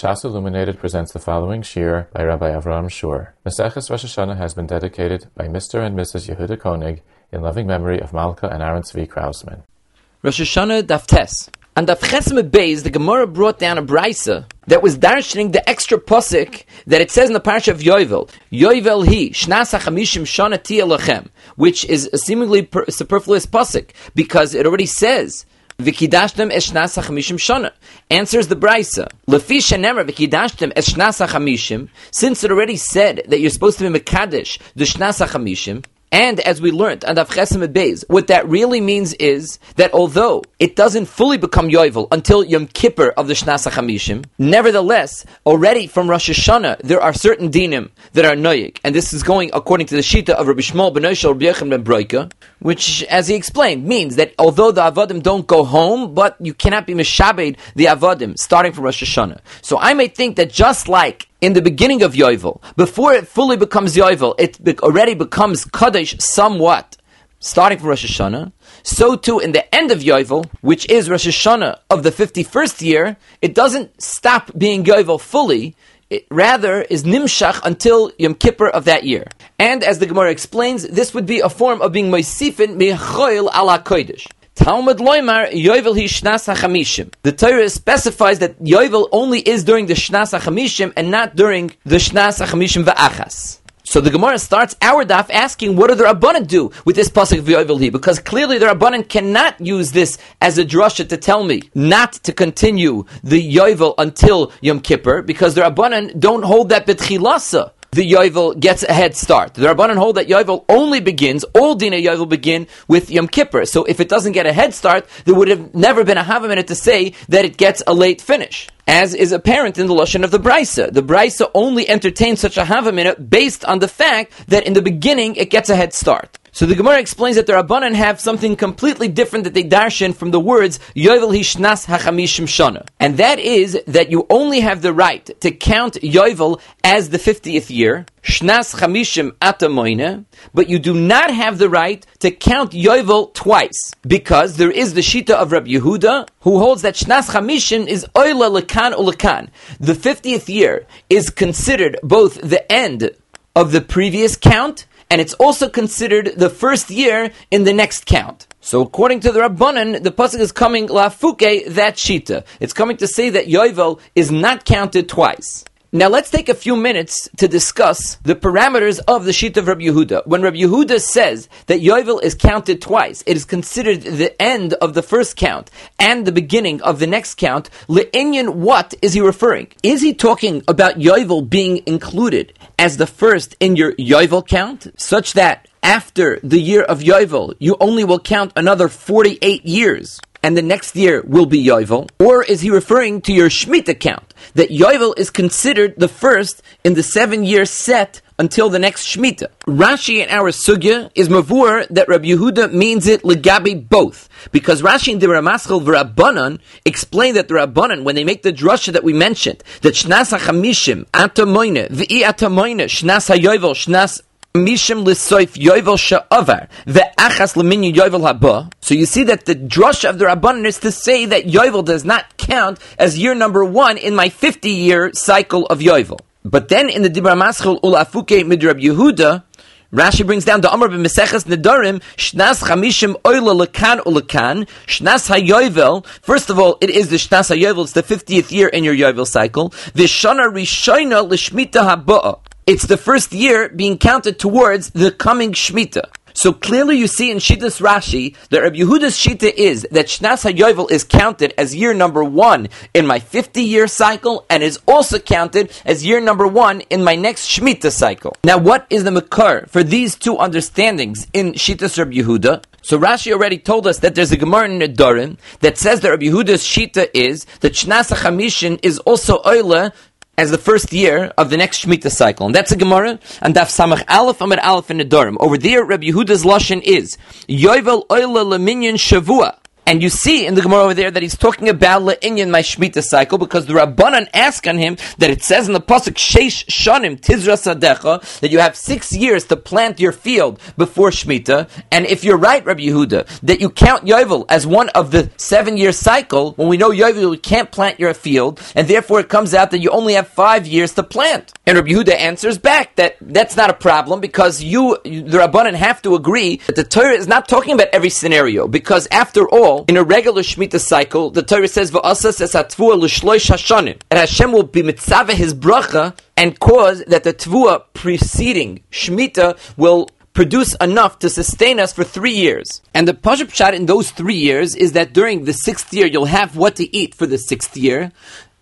Shas Illuminated presents the following shir by Rabbi Avraham Schorr. Maseches Rosh Hashanah has been dedicated by Mr. and Mrs. Yehuda Koenig in loving memory of Malka and Aaron Tzvi Krausman. Rosh Hashanah Daf Tes. On Daf Chesem Beis, the Gemara brought down a brisa that was darshaning the extra posik that it says in the parsha of Yovel. Yovel he shnas hachamishim shana lachem, which is a seemingly per- superfluous posik because it already says Vikidashtem eshnas hachamishim shana. Answers the brisa. Lefi shenemer vikidashtem eshnas hachamishim. Since it already said that you're supposed to be mekadesh the shnas hachamishim, and as we learned on Daf Chesem Beis, what that really means is that although it doesn't fully become Yovel until Yom Kippur of the Shnas HaChamishim, nevertheless, already from Rosh Hashanah, there are certain dinim that are noyik, and this is going according to the Shita of Rabbi Shmuel ben Oshel Rabbi ben Broika, which, as he explained, means that although the Avadim don't go home, but you cannot be Meshabed the Avadim, starting from Rosh Hashanah. So I may think that just like in the beginning of Yovel, before it fully becomes Yovel, it already becomes Kaddish somewhat, starting from Rosh Hashanah. So too in the end of Yovel, which is Rosh Hashanah of the 51st year, it doesn't stop being Yovel fully, it rather is Nimshach until Yom Kippur of that year. And as the Gemara explains, this would be a form of being Moisifin Mechoil ala Kodesh. Talmud Loimar Yovel hi Shnas HaChamishim. The Torah specifies that Yovel only is during the Shnas HaChamishim and not during the Shnas HaChamishim Va'achas. So the Gemara starts our daf asking, what do the Rabbanan do with this pasuk of Yovel hi? Because clearly the Rabbanan cannot use this as a drasha to tell me not to continue the Yovel until Yom Kippur, because the Rabbanan don't hold that betchilasa the Yovel gets a head start. The Rabbanan hold that Yovel only begins, all Dina Yovel begin with Yom Kippur. So if it doesn't get a head start, there would have never been a half a minute to say that it gets a late finish. As is apparent in the Lashon of the Brisa. The Brisa only entertains such a half a minute based on the fact that in the beginning it gets a head start. So the Gemara explains that the Rabbanan have something completely different that they darshan from the words Yovel Hishnas Hachamishim Shana. And that is that you only have the right to count Yovel as the 50th year, Shnas Chamishim Atamoine, but you do not have the right to count Yovel twice, because there is the Shita of Rabbi Yehuda, who holds that Shnas Chamishim is Oila Lekan Ulekan. The 50th year is considered both the end of the previous count and it's also considered the first year in the next count. So according to the Rabbanan, the pasuk is coming lafuke that shita. It's coming to say that Yovel is not counted twice. Now let's take a few minutes to discuss the parameters of the sheet of Rabbi Yehuda. When Rabbi Yehuda says that Yovel is counted twice, it is considered the end of the first count and the beginning of the next count. Le'inyan, what is he referring? Is he talking about Yovel being included as the first in your Yovel count, such that after the year of Yovel, you only will count another 48 years? and the next year will be Yovel? Or is he referring to your Shemitah count? That Yovel is considered the first in the seven year set until the next Shemitah. Rashi in our Sugya is Mavur that Rabbi Yehuda means it legabi both. Because Rashi and the Ramaschal V'Rabbanan explain that the Rabbanan, when they make the drasha that we mentioned, that Shnas HaChamishim, Atamoine, V'i Atamoine, Shnas HaYovel, Shnas Mishim l'soif yovel sha'avar ve'achas l'minyu yovel haba. So you see that the drush of the Rabbanan is to say that yovel does not count as year number one in my 50-year cycle of yovel. But then in the Dibra Maschel ulafuke midrab Yehuda, Rashi brings down the Amr b'Meseches Nedarim Shnas Chamishim Oila Lekan Ulekan Shnas HaYovel. First of all, it is the Shnas HaYovel. It's the fiftieth year in your Yovel cycle. V'Shana Rishayna L'Shmita Haba'a. It's the first year being counted towards the coming Shemitah. So clearly you see in Shittas Rashi that Rabbi Yehuda's Shita is that Shnas HaYovel is counted as year number one in my 50 year cycle and is also counted as year number one in my next Shemitah cycle. Now what is the Makar for these two understandings in Shittas Rabbi Yehuda? So Rashi already told us that there's a Gemara in Nedarim that says that Rabbi Yehuda's Shita is that Shnas HaChamishin is also Oila as the first year of the next Shemitah cycle. And that's a Gemara, and Daf Samach Aleph Amid Aleph in Nedarim. Over there, Rabbi Yehuda's Lashon is, Yovel Oila Leminyan Shavua. And you see in the Gemara over there that he's talking about Le'inyan, my Shemitah cycle, because the Rabbanan ask on him that it says in the Pasuk, Sheish Shanim Tizra Sadecha, that you have six years to plant your field before Shemitah. And if you're right, Rabbi Yehuda, that you count Yovel as one of the seven year cycle, when we know Yovel, you can't plant your field, and therefore it comes out that you only have five years to plant. And Rabbi Yehuda answers back that that's not a problem because you, the Rabbanan, have to agree that the Torah is not talking about every scenario because after all, in a regular Shemitah cycle, the Torah says, "Va'asas es l'shloish hashanim," and Hashem will be mitzvah his bracha and cause that the tvua preceding Shemitah will produce enough to sustain us for three years. And the Pashup shot in those three years is that during the sixth year, you'll have what to eat for the sixth year.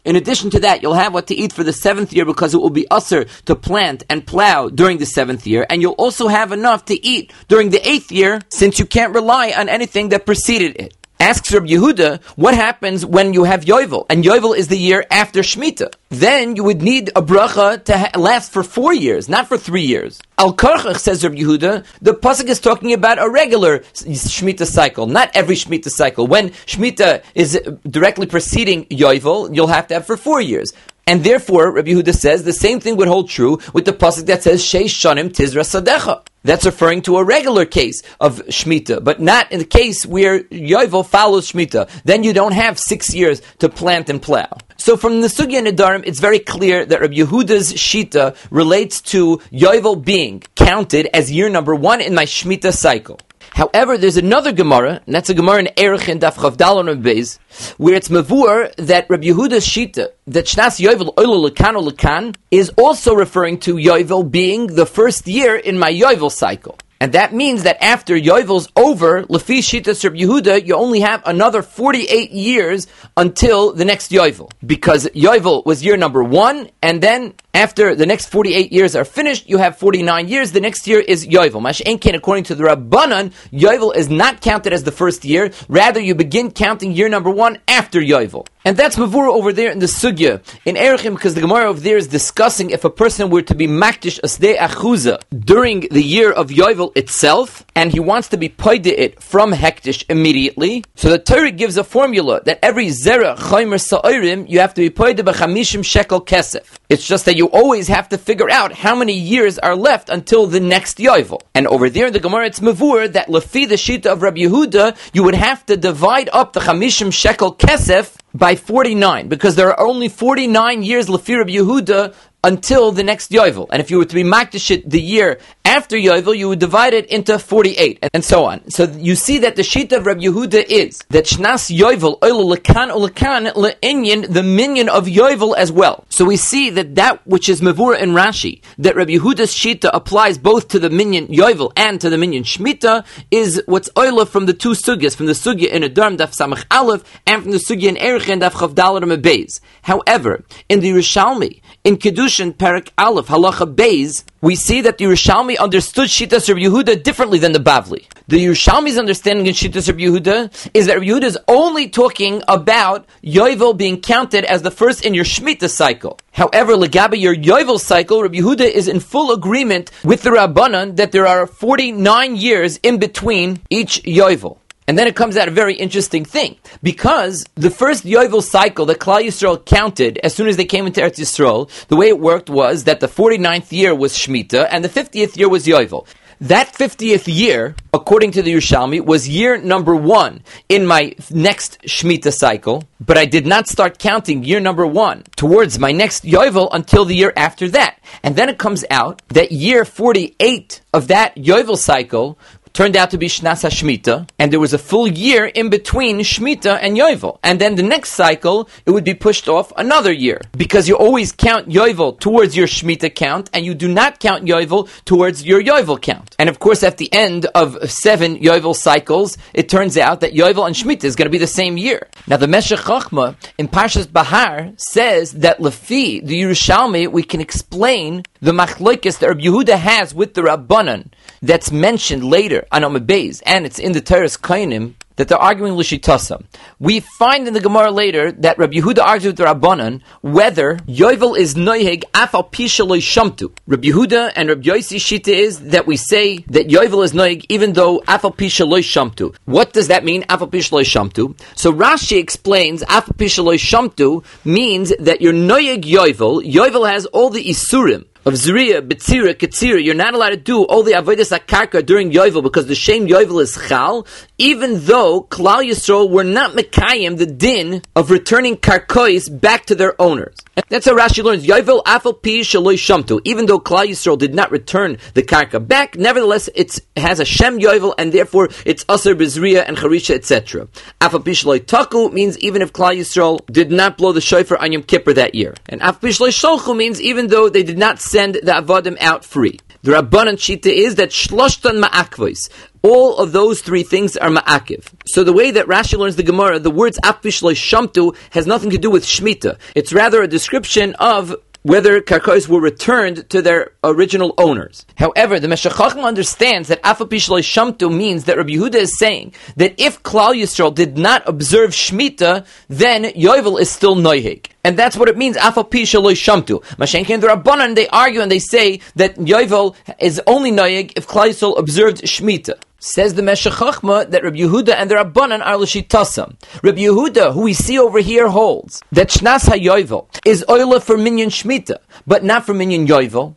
In addition to that, you'll have what to eat for the seventh year because it will be usher to plant and plow during the seventh year, and you'll also have enough to eat during the eighth year since you can't rely on anything that preceded it. Asks Rabbi Yehuda, what happens when you have Yovel? And Yovel is the year after Shemitah. Then you would need a bracha to ha- last for four years, not for three years. Al Karchach says Rabbi Yehuda, the pasuk is talking about a regular Shemitah cycle, not every Shemitah cycle. When Shemitah is directly preceding Yovel, you'll have to have for four years. And therefore, Rabbi Yehuda says the same thing would hold true with the pasuk that says Sheish Shanim Tizra Sadecha. That's referring to a regular case of Shemitah, but not in the case where Yovel follows Shemitah. Then you don't have six years to plant and plow. So from the Sugya Nedarim, it's very clear that Rabbi Yehuda's Shita relates to Yovel being counted as year number one in my Shemitah cycle. However, there's another Gemara, and that's a Gemara in Erech and Daf Chavdal on Beis, where it's mavur that Rabbi Yehuda's Shita, that Shnas Yovel Oilo Lekan Lekan, is also referring to Yovel being the first year in my Yovel cycle. And that means that after Yovel's over, Lefi Shitas Reb Yehuda, you only have another 48 years until the next Yovel. Because Yovel was year number one, and then after the next 48 years are finished, you have 49 years. The next year is Yovel. Mash Enkin, according to the Rabbanan, Yovel is not counted as the first year. Rather, you begin counting year number one after Yovel. And that's Mavura over there in the Sugya, in Erechim, because the Gemara over there is discussing if a person were to be Makdish Asdei Achuza during the year of Yovel itself, and he wants to be paid it from Hektish immediately. So the Torah gives a formula that every Zera Chaymer Sa'irim, you have to be paid the B'chamishim Shekel Kesef. It's just that you always have to figure out how many years are left until the next Yovel. And over there in the Gemara, it's Mavur that Lefi the Shita of Rabbi Yehuda, you would have to divide up the Chamishim Shekel Kesef by 49, because there are only 49 years Lefi Rabbi Yehuda until the next Yovel. And if you were to be Makdashit the year after Yovel, you would divide it into 48, and so on. So you see that the sheet of Rabbi Yehuda is that Shnas Yovel, Oil Lekan, Lekan, Le'inyan, the minion of Yovel as well. So we see that that which is Mavura and Rashi, that Rabbi Yehuda's Shita applies both to the minion Yovel and to the minion Shmita, is what's Oila from the two sugyas, from the sugya in Adarm Daf Samach Aleph, and from the sugya in Erech and Daf Chav Dalar Beis. However, in the Yerushalmi, in Kedushin Perak Aleph Halacha Beis, we see that the Yerushalmi understood Shitas Rabbi Yehuda differently than the Bavli. The Yerushalmi's understanding in Shitas Rabbi Yehuda is that Rabbi Yehuda is only talking about Yovel being counted as the first in your Shemitah cycle. However, Legabe, your Yovel cycle, Rabbi Yehuda is in full agreement with the Rabbanan that there are 49 years in between each Yovel. And then it comes out a very interesting thing because the first Yovel cycle that Klal Yisrael counted as soon as they came into Eretz Yisrael, the way it worked was that the 49th year was Shemitah and the 50th year was Yovel. That 50th year, according to the Yerushalmi, was year number one in my next Shemitah cycle, but I did not start counting year number one towards my next Yovel until the year after that. And then it comes out that year 48 of that Yovel cycle turned out to be Shnas HaShmita, and there was a full year in between Shmita and Yovel. And then the next cycle, it would be pushed off another year. Because you always count Yovel towards your Shmita count, and you do not count Yovel towards your Yovel count. And of course, at the end of seven Yovel cycles, it turns out that Yovel and Shmita is going to be the same year. Now, the Meshech Chochma in Parshas Bahar says that Lefi, the Yerushalmi, we can explain the machlokes that Rabbi Yehuda has with the Rabbanan that's mentioned later on Beis, and it's in the Teres Kainim, that they're arguing Lishitasa. We find in the Gemara later that Rabbi Yehuda argues with the Rabbanan whether Yovel is Noiheg Afal Pishaloi Shamtu. Rabbi Yehuda and Rabbi Yossi Shita is that we say that Yovel is Noiheg even though Afal Pishaloi Shamtu. What does that mean, Afal Pishaloi Shamtu? So Rashi explains Afal Pishaloi Shamtu means that you're Noiheg Yovel. Yovel has all the Isurim of Zriya, Betzira, Ketzira, you're not allowed to do all the Avodas Akarka during Yovel because the shame Yovel is Chal, even though Klal Yisrael were not Mekayim the din of returning Karkois back to their owners. That's how Rashi learns. Yovel Afal Pi Shaloi Shamtu. Even though Klal Yisrael did not return the Karka back, nevertheless it has a Shem Yovel and therefore it's Aser Bezriya and Charisha, etc. Afal Pi Shaloi Taku means even if Klal Yisrael did not blow the shofar on Yom Kippur that year. And Afal Pi Shaloi Sholchu means even though they did not send the Avodim out free. The Rabbanan Shita is that Shloshtan Ma'akvois. All of those three things are ma'akiv. So the way that Rashi learns the Gemara, the words afish shamtu has nothing to do with shmita. It's rather a description of whether karkois were returned to their original owners. However, the Meshech Chochma understands that afapish shamtu means that Rabbi Yehuda is saying that if Klal Yisrael did not observe shmita, then Yovel is still noihig. And that's what it means, afapish shamtu. Mashenkin the Rabbanan, they argue and they say that Yovel is only noihig if Klal Yisrael observed Shemitah. Says the Meshech Chochma that Rabbi Yehuda and the Rabbanan are l'shitasam. Rabbi Yehuda, who we see over here, holds that Shnas HaYovel is oila for minyan Shmita, but not for minyan Yovel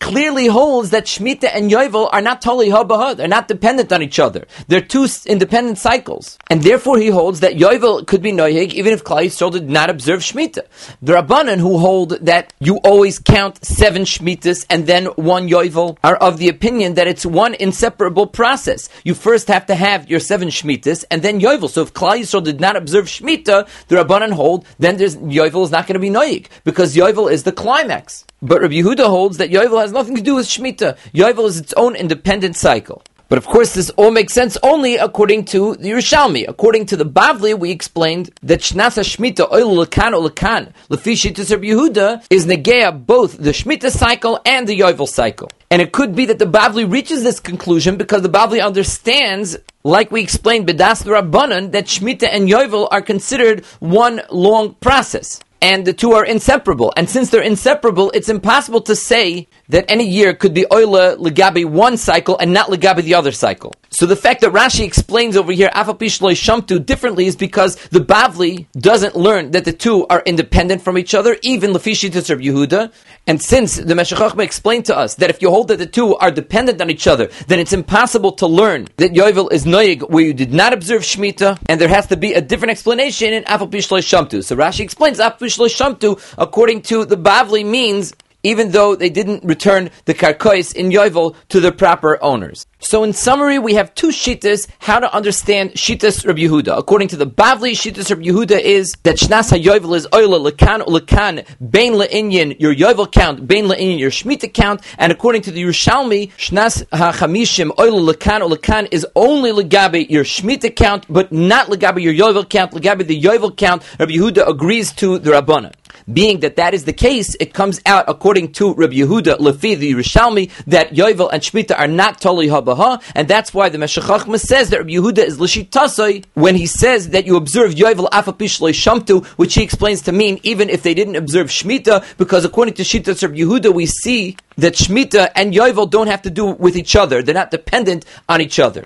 clearly holds that Shemitah and Yovel are not totally habaha. They're not dependent on each other. They're two independent cycles. And therefore he holds that Yovel could be Noyeg even if Klal Yisrael did not observe Shemitah. The Rabbanan who hold that you always count seven Shemitahs and then one Yovel are of the opinion that it's one inseparable process. You first have to have your seven Shemitahs and then Yovel. So if Klal Yisrael did not observe Shemitah, the Rabbanan hold, then there's, Yovel is not going to be Noyeg because Yovel is the climax. But Rabbi Yehuda holds that Yovel has nothing to do with Shemitah. Yovel is its own independent cycle. But of course, this all makes sense only according to the Yerushalmi. According to the Bavli, we explained that Shnasa Shemitah Oil Lekan Olekan Lefi Shittas Rabbi Yehuda is negea both the Shemitah cycle and the Yovel cycle. And it could be that the Bavli reaches this conclusion because the Bavli understands, like we explained, Bedas Rabbanan, that Shemitah and Yovel are considered one long process and the two are inseparable. And since they're inseparable, it's impossible to say that any year could be oila legabi one cycle and not legabi the other cycle. So the fact that Rashi explains over here afapishloy shamtu differently is because the Bavli doesn't learn that the two are independent from each other, even lefishitas of Yehuda. And since the Meshech Chochma explained to us that if you hold that the two are dependent on each other, then it's impossible to learn that Yovel is noyig where you did not observe Shemitah, and there has to be a different explanation in afapishloy shamtu. So Rashi explains afapishloy shamtu according to the Bavli means even though they didn't return the karkois in Yovel to their proper owners. So in summary, we have two shittas how to understand shittas Rabbi Yehuda. According to the Bavli, shittas Rabbi Yehuda is that shnas hayovel is oila lekan lekan bein le'inyan your yovel count, bein le'inyan your shmita count, and according to the Yerushalmi, shnas hachamishim oila lekan lekan is only legabe your shmita count, but not legabe your yovel count. Legabe the yovel count, Rabbi Yehuda agrees to the Rabbanah. Being that that is the case, it comes out according to Rabbi Yehuda Lefi the Yerushalmi that Yovel and Shmita are not totally habaha, and that's why the Meshech Chochma says that Rabbi Yehuda is l'shitasoi when he says that you observe Yovel afapish shamtu, which he explains to mean even if they didn't observe Shmita, because according to Shitas Rabbi Yehuda we see that Shmita and Yovel don't have to do with each other; they're not dependent on each other.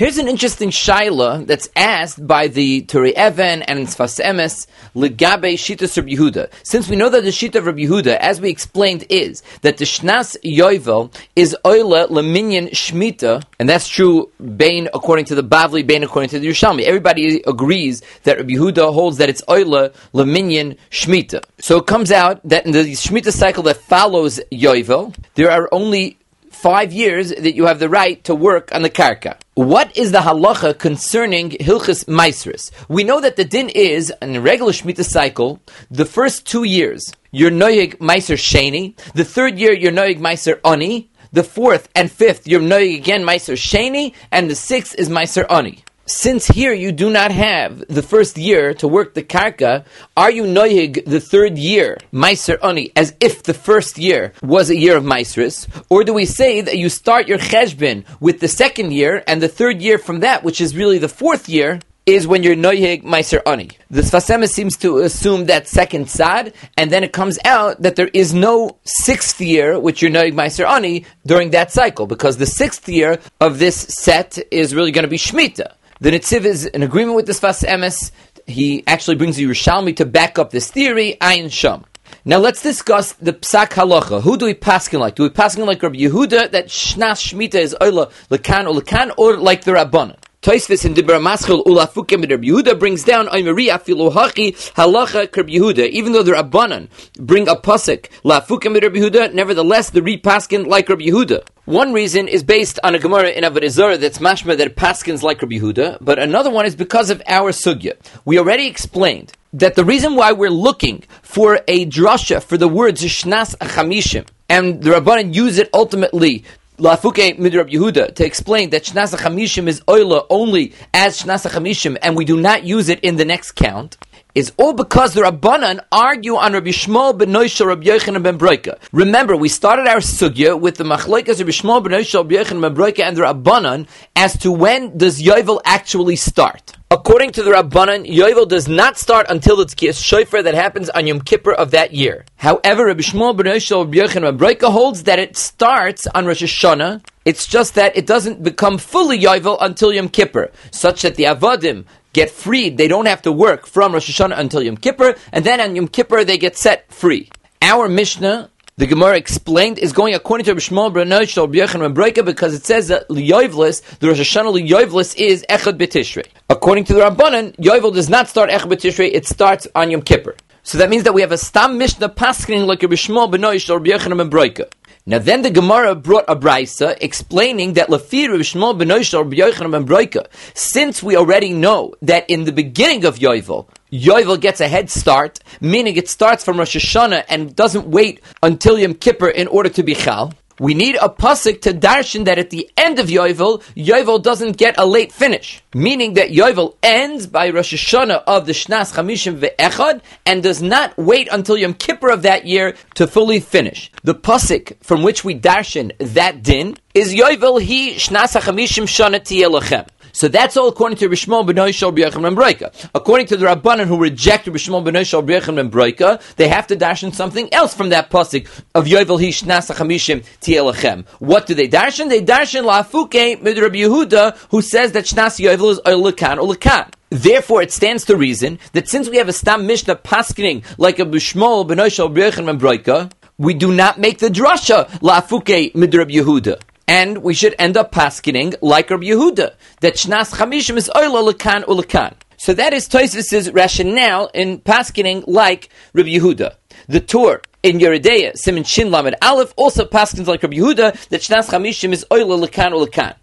Here's an interesting shaila that's asked by the Turei Even and Sfas Emes Legabe Shita Rabbi Yehuda. Since we know that the Shita of Rabbi Yehuda, as we explained, is that the Shnas Yoivel is Oila Leminyan Shmita, and that's true Bain according to the Bavli, Bain according to the Yerushalmi. Everybody agrees that Rabbi Yehuda holds that it's Oila Leminyan Shmita. So it comes out that in the Shmita cycle that follows Yoivel, there are only five years that you have the right to work on the karka. What is the halacha concerning hilchis maisris? We know that the din is, in a regular Shemitah cycle, the first two years, you're noyig meiser sheni, the third year, you're noyig meiser ani, the fourth and fifth, you're noyig again meiser sheni, and the sixth is meiser ani. Since here you do not have the first year to work the karka, are you noyig the third year, meiser oni, as if the first year was a year of meisris, or do we say that you start your cheshbin with the second year, and the third year from that, which is really the fourth year, is when you're noyeg meiser ani. The Sfas Emes seems to assume that second sad, and then it comes out that there is no sixth year which you're noyeg meiser ani during that cycle, because the sixth year of this set is really going to be shmita. The Netziv is in agreement with this Sfas Emes. He actually brings the Yerushalmi to back up this theory, Ayin Sham. Now let's discuss the psak halacha. Who do we paskin like? Do we paskin like Rabbi Yehuda that shnas shmita is oila lekan or lekan, or like the Rabbanan? Toisvis in Dibra Maschil Ulafukim Rabbi Yehuda brings down Oimeri Afilu Halacha Rabbi Yehuda. Even though the Rabbanan bring a pasuk Lafukim Rabbi Yehuda, nevertheless the repaskin like Rabbi Yehuda. One reason is based on a Gemara in Avodah that's mashma that paskins like Rabbi Yehuda, but another one is because of our sugya. We already explained that the reason why we're looking for a drasha for the words Shnas Achamishim and the Rabbanan use it ultimately Lafuke Midrab Yehuda to explain that Shnasa Chamishim is oila only as Shnasa Chamishim, and we do not use it in the next count, is all because the Rabbanan argue on Rabbi Shmuel ben Noisha Rabbi Yochanan ben Broika. Remember, we started our sugya with the Machlekes Rabbi Shmuel ben Noisha Rabbi Yochanan ben Broika and the Rabbanan as to when does Yovel actually start. According to the Rabbanan, Yovel does not start until it's Kiyas Shofar that happens on Yom Kippur of that year. However, Rabbi Shmuel ben Yoshel Rabbi Yochanan ben Broika holds that it starts on Rosh Hashanah. It's just that it doesn't become fully Yovel until Yom Kippur, such that the Avadim get freed. They don't have to work from Rosh Hashanah until Yom Kippur, and then on Yom Kippur they get set free. Our Mishnah the Gemara explained is going according to Rishmal Branosh or B'yachan Breka because it says that Liyoivlis, the Rosh Hashanah Liyoivlis is Echad B'Tishrei. According to the Rabbanan, Yovel does not start Echad B'Tishrei, it starts on Yom Kippur. So that means that we have a Stam Mishnah Paskin like a Rishmal B'Noish or B'yachan Breka. Now then the Gemara brought a brisa explaining that Lafir Shmuel ben Yochanan ben since we already know that in the beginning of Yovel, Yovel gets a head start, meaning it starts from Rosh Hashanah and doesn't wait until Yom Kippur in order to be Chal. We need a pasuk to darshan that at the end of Yovel, Yovel doesn't get a late finish, meaning that Yovel ends by Rosh Hashanah of the Shnas Chamishim ve'echad and does not wait until Yom Kippur of that year to fully finish. The pasuk from which we darshan that din is Yovel he Shnas Chamishim Shana Tiyelachem. So that's all according to Rishmon Benoy B'Yachem and Broika. According to the Rabbanan who rejected Rishmon Benoy and Broika, they have to darshan something else from that pasuk of Yovel Hish Nasa Chamishim Tielachem. What do they darshan? They darshan Lafuke Mid Rabbi Yehuda who says that Shnas Yovel is Oylekan Olekan. Therefore, it stands to reason that since we have a Stam Mishnah paskening like a Bishmol Benoy B'Yachem and Broika, we do not make the drasha Lafuke Mid Rabbi Yehuda and we should end up paskening like Rabbi Yehuda that Shnas Chamishim is Oila Lekan Ulekan. So that is Toysvis's rationale in paskening like Rabbi Yehuda. The Tur in Yoreh De'ah, Simon Shin Lamed Aleph, also paskins like Rabbi Yehuda that Shnas Chamishim is Oila Lekan Ulekan.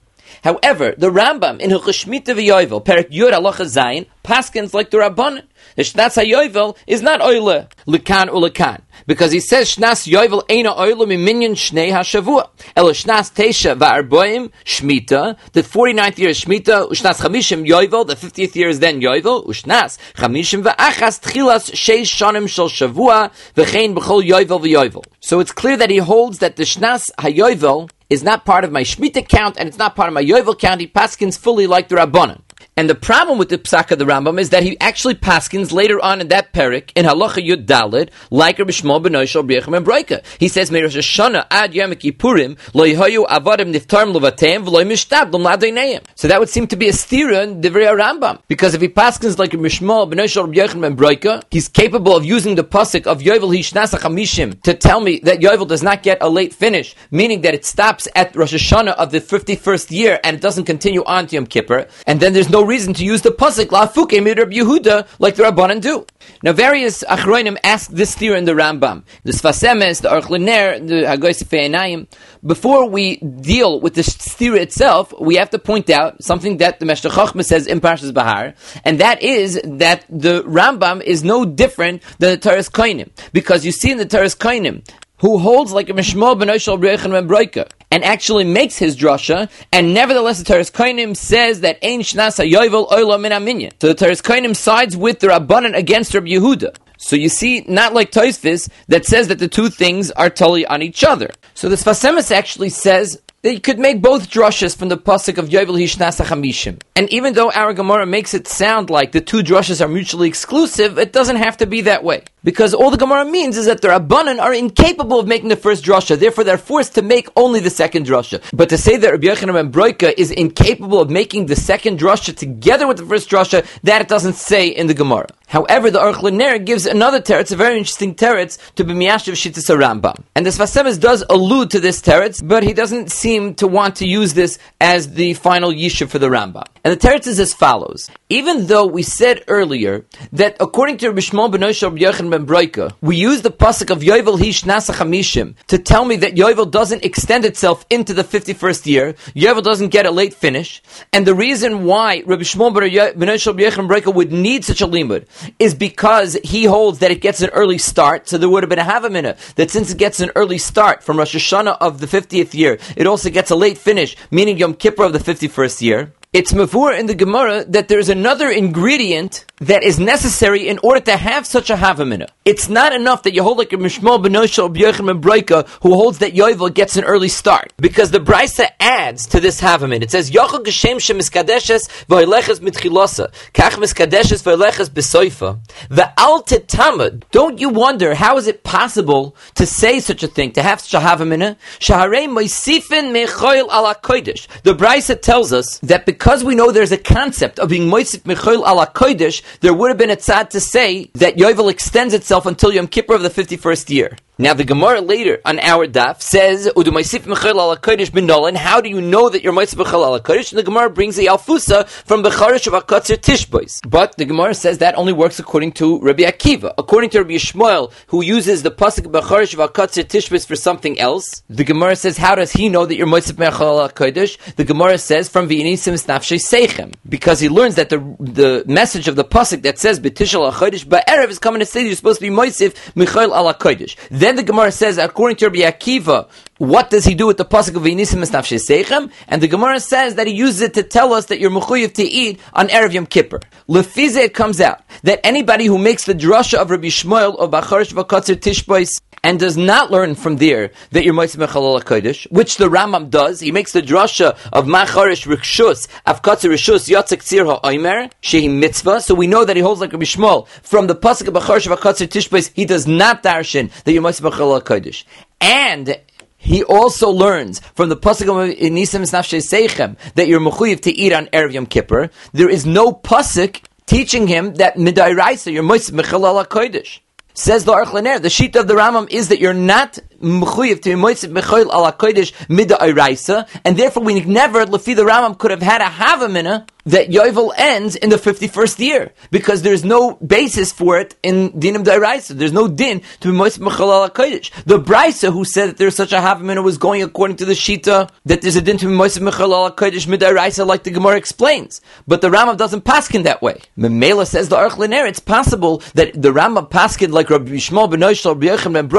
However, the Rambam in Hilchashmita v'Yovel, Perik Yud Alocha Zayin, paskins like the Rabbanon. The Shnas HaYovel is not Oile, Lekan Ulekan. Because he says Shnas Yovel Eina Oile Miminyan Shnei HaShavua. El Shnas Tesha Va'arboim Shmita. The 49th year is Shmita. Ushnas Chamishim Yovel. The 50th year is then Yovel. Ushnas Chamishim Va'achas Tchilas Sheish Shonim Shel Shavua. V'chein B'chol Yovel V'Yovel. So it's clear that he holds that the Shnas HaYovel is not part of my Shemitah count and it's not part of my Yovel count. He paskins fully like the Rabbanan. And the problem with the Psak of the Rambam is that he actually paskins later on in that perik in Halacha Yud Dalid, like Rabbi Shmuel ben Oishal B'Yechem and Broika. He says, "Meir Hashanah ad Yom Kippurim lo yihayu avadim niftarim levateim v'lo mishtadlum ladeineim." So that would seem to be a stira in the very Rambam, because if he paskins like Rabbi Shmuel ben Oishal and Broika, he's capable of using the pasuk of Yovel Hishnasa Chamishim to tell me that Yovel does not get a late finish, meaning that it stops at Rosh Hashanah of the fifty-first year and it doesn't continue on to Yom Kippur, and then there's no reason to use the pasuk lafuke midrab Yehuda like the Rabbanan do. Now, various achronim ask this theory in the Rambam, the Sfas Emes, the Aruch LaNer, the Hagoy Einayim. Before we deal with the theory itself, we have to point out something that the Meshech Chochmah says in Parshas Bahar, and that is that the Rambam is no different than the Taras Kainim, because you see in the Taras Kainim who holds like a Mishmo ben Oshel B'Yechan ben Broika, and actually makes his drasha, and nevertheless the Teres Kainim says that Ein Shnasa Yovel Oila Min Aminyan. So the Teres Kainim sides with the Rabbanan against Rabbi Yehuda. So you see, not like Toisvis that says that the two things are totally on each other. So the Sfas Emes actually says that you could make both drushes from the pasuk of Yovel Hishnasa Chamishim. And even though our Gemara makes it sound like the two drushes are mutually exclusive, it doesn't have to be that way. Because all the Gemara means is that the Rabbanan are incapable of making the first drasha, therefore they're forced to make only the second drasha. But to say that Rabbi Yochanan and Broika is incapable of making the second drasha together with the first drasha, that it doesn't say in the Gemara. However, the Aruch LaNer gives another teretz, a very interesting teretz, to be Miyashiv Shittis Rambam. And the Sfas Emes does allude to this teretz, but he doesn't seem to want to use this as the final yishuv for the Rambam. And the teretz is as follows. Even though we said earlier that according to Rabbi Shmuel ben Yochanan ben we use the pasuk of Yovel Hish Nasa to tell me that Yovel doesn't extend itself into the 51st year. Yovel doesn't get a late finish. And the reason why Rabbi Shmuel ben ben Broika would need such a limud is because he holds that it gets an early start. So there would have been a half a minute that since it gets an early start from Rosh Hashanah of the 50th year, it also gets a late finish, meaning Yom Kippur of the 51st year it's mavur in the Gemara that there's another ingredient that is necessary in order to have such a havamina. It's not enough that you hold like a Mishmal Benoshel B'Yochem Broika who holds that Yovel gets an early start. Because the Brisa adds to this havamina. It says, Yochel Geshem Shemiskadeshes V'Oileches Mitchilosa Kach Miskadeshes V'Oileches Besoifa Ve'al Tetamad Don't you wonder how is it possible to say such a thing, to have such a havamina? Shaharei Moisifin Mechoil Ala Kodesh. The Brisa tells us that because we know there's a concept of being Moisif Mechoil Ala Kodesh, there would have been a tzad to say that Yovel extends itself until Yom Kippur of the 51st year. Now the Gemara later on our daf says, "Udumaisif mechel ala kodesh benolan." How do you know that you're ma'isif mechel ala kodesh? And the Gemara brings the alfusa from becharish of akatzer tishbois. But the Gemara says that only works according to Rabbi Akiva. According to Rabbi Yishmael, who uses the pasuk becharish of akatzer tishbois for something else, the Gemara says, "How does he know that you're ma'isif mechel ala kodesh?" The Gemara says, "From v'inisim snafshei seichem," because he learns that the the message of the pasuk that says betishal achodesh ba'erev is coming to say you're supposed to be ma'isif mechel ala kodesh. Then the Gemara says, according to Rabbi Akiva, what does he do with the pasuk of Vinisim Seichem? And the Gemara says that he uses it to tell us that you're mechuyev to eat on Erev Yom Kippur. Lefize it comes out that anybody who makes the drasha of Rabbi Shmuel or Bacharish Vakatzer Tishbois and does not learn from there that you're Moitzim Mechalal Kodesh, which the Rambam does. He makes the drasha of Macharish Rikshus, Avkatzer Rishus, Yatzek Tzir HaOimer, Shehi Mitzvah. So we know that he holds like Rabbi Shmuel. From the Pasuk of Macharish Avkatzer Tishbois, he does not darshan that you're Moitzim Mechalal Kodesh. And he also learns from the pasuk of Nisim Snafshe Seichem that you're mechuyev to eat on Erev Yom Kippur. There is no pasuk teaching him that midairaisa you're mechalal kodesh. Says the Aruch LaNer, the sheet of the Rambam is that you're not mechuyev to be moitzim mechol ala kodesh midairaisa, and therefore we never, lefi the Rambam, could have had a havamina that Yovel ends in the 51st year because there's no basis for it in Dinim Dairaisa. There's no din to be Mois ala HaKodesh. The Brisa who said that there's such a Havamina was going according to the Shita that there's a din to be Mois Mechalal HaKodesh Midairaisa like the Gemara explains. But the Rambam doesn't paskin that way. Memela says the Aruch LaNer, it's possible that the Rambam paskin like Rabbi Shmuel ben Rabbi ben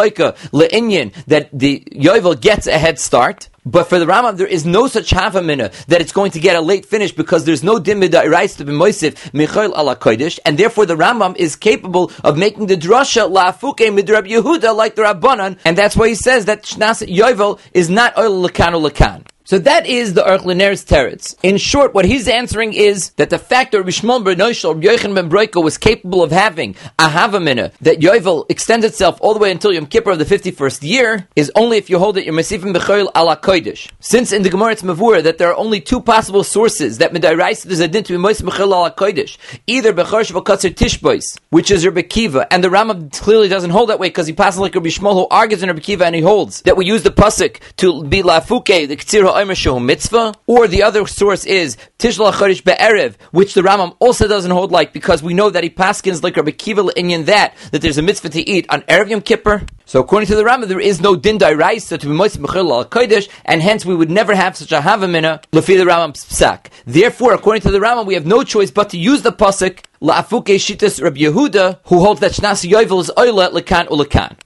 Le'inyan, that the Yovel gets a head start. But for the Rambam, there is no such havamina that it's going to get a late finish because there's no dimida rice to be moisif michael ala kodesh, and therefore the Rambam is capable of making the drasha la'afuke midrab Yehuda like the Rabbanan, and that's why he says that Shnas Yovel is not oil lakan lakan. So that is the Aruch LaNer's teretz. In short, what he's answering is that the fact that Rishmon ben Noshel, Yochanan ben Broika was capable of having a havamina, that Yovel extends itself all the way until Yom Kippur of the 51st year, is only if you hold it your Mesifim Bechoil ala Kodesh. Since in the Gemara it's Mavura that there are only two possible sources that Medairais there's a din to be Mois Bechoil ala Kodesh. Either Bechor Shavakatzer Tishbois, which is Rabbi Kiva, and the Rambam clearly doesn't hold that way because he passes like Rabbi Shmuel who argues in Rabbi Kiva and he holds that we use the pasuk to be Lafuke, the Mitzvah, or the other source is Tishla Charish Be'erev, which the Rambam also doesn't hold like because we know that he paskins like Rabbi Kiva Inyan that that there's a mitzvah to eat on Erev Yom Kippur. So according to the Rambam, there is no din dairaisa to be moist mechil al kodesh, and hence we would never have such a havamina lefi the Rambam psak. Therefore, according to the Rambam, we have no choice but to use the pasuk la'afuke shitas Rabbi Yehuda, who holds that shnas yovel is oila lekan ulekan.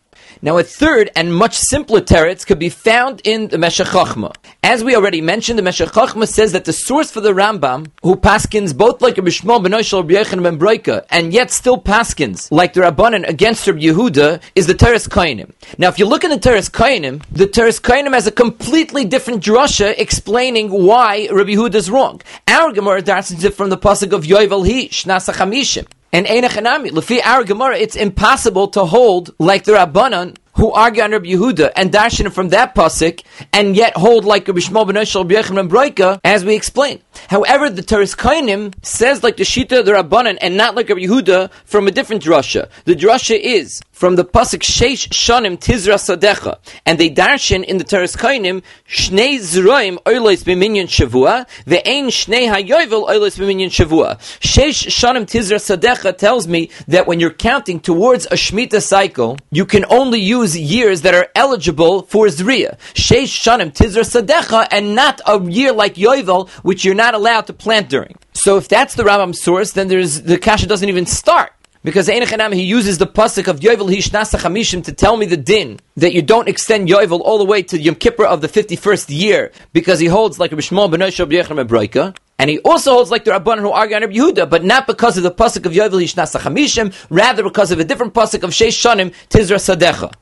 Now, a third and much simpler teretz could be found in the Meshech Chochmah. As we already mentioned, the Meshech Chochmah says that the source for the Rambam, who paskins both like a Bishmol Benoishal Rabbi ben and yet still paskins like the Rabbanan against Rabbi Yehuda, is the Teres Kainim. Now, if you look in the Teres Kainim, the Teres Kainim has a completely different drasha explaining why Rabbi Yehuda is wrong. Our Gemara dashes it from the pasuk of Yovel Hi Shnasa. And Einachanami, Lefi our Gemara, it's impossible to hold like the Rabbanan who argue Rabbi Yehuda and darshan from that pasuk, and yet hold like Rabbi Shmuel ben Eshel, Broika, as we explained. However, the Teres Kainim says like the Shita the Rabbanan and not like Rabbi Yehuda from a different drasha. The drasha is from the pasuk Sheish Shanim Tizra Sadecha, and they darshan in the Teres Kainim Shnei Zroim Oilois B'Minyan Shavua Ve'ein Shnei Hayovel Oilois B'Minyan Shavua. Sheish Shanim Tizra Sadecha tells me that when you're counting towards a Shemitah cycle, you can only use years that are eligible for Zriya. Sheish Shanim Tizra Sadecha, and not a year like Yovel, which you're not allowed to plant during. So if that's the Rambam source, then there's the kasha doesn't even start. Because Einachanam, he uses the pasuk of Yovel Hishnasa Chamishim to tell me the din that you don't extend Yovel all the way to Yom Kippur of the 51st year because he holds like a Bishmol Benoisha B'Yechem and he also holds like the Rabban who argue on Rabbi Yehuda, but not because of the pasuk of Yovel Hishnasa Chamishim, rather because of a different pasuk of Sheish Shanim Tizra Sadecha.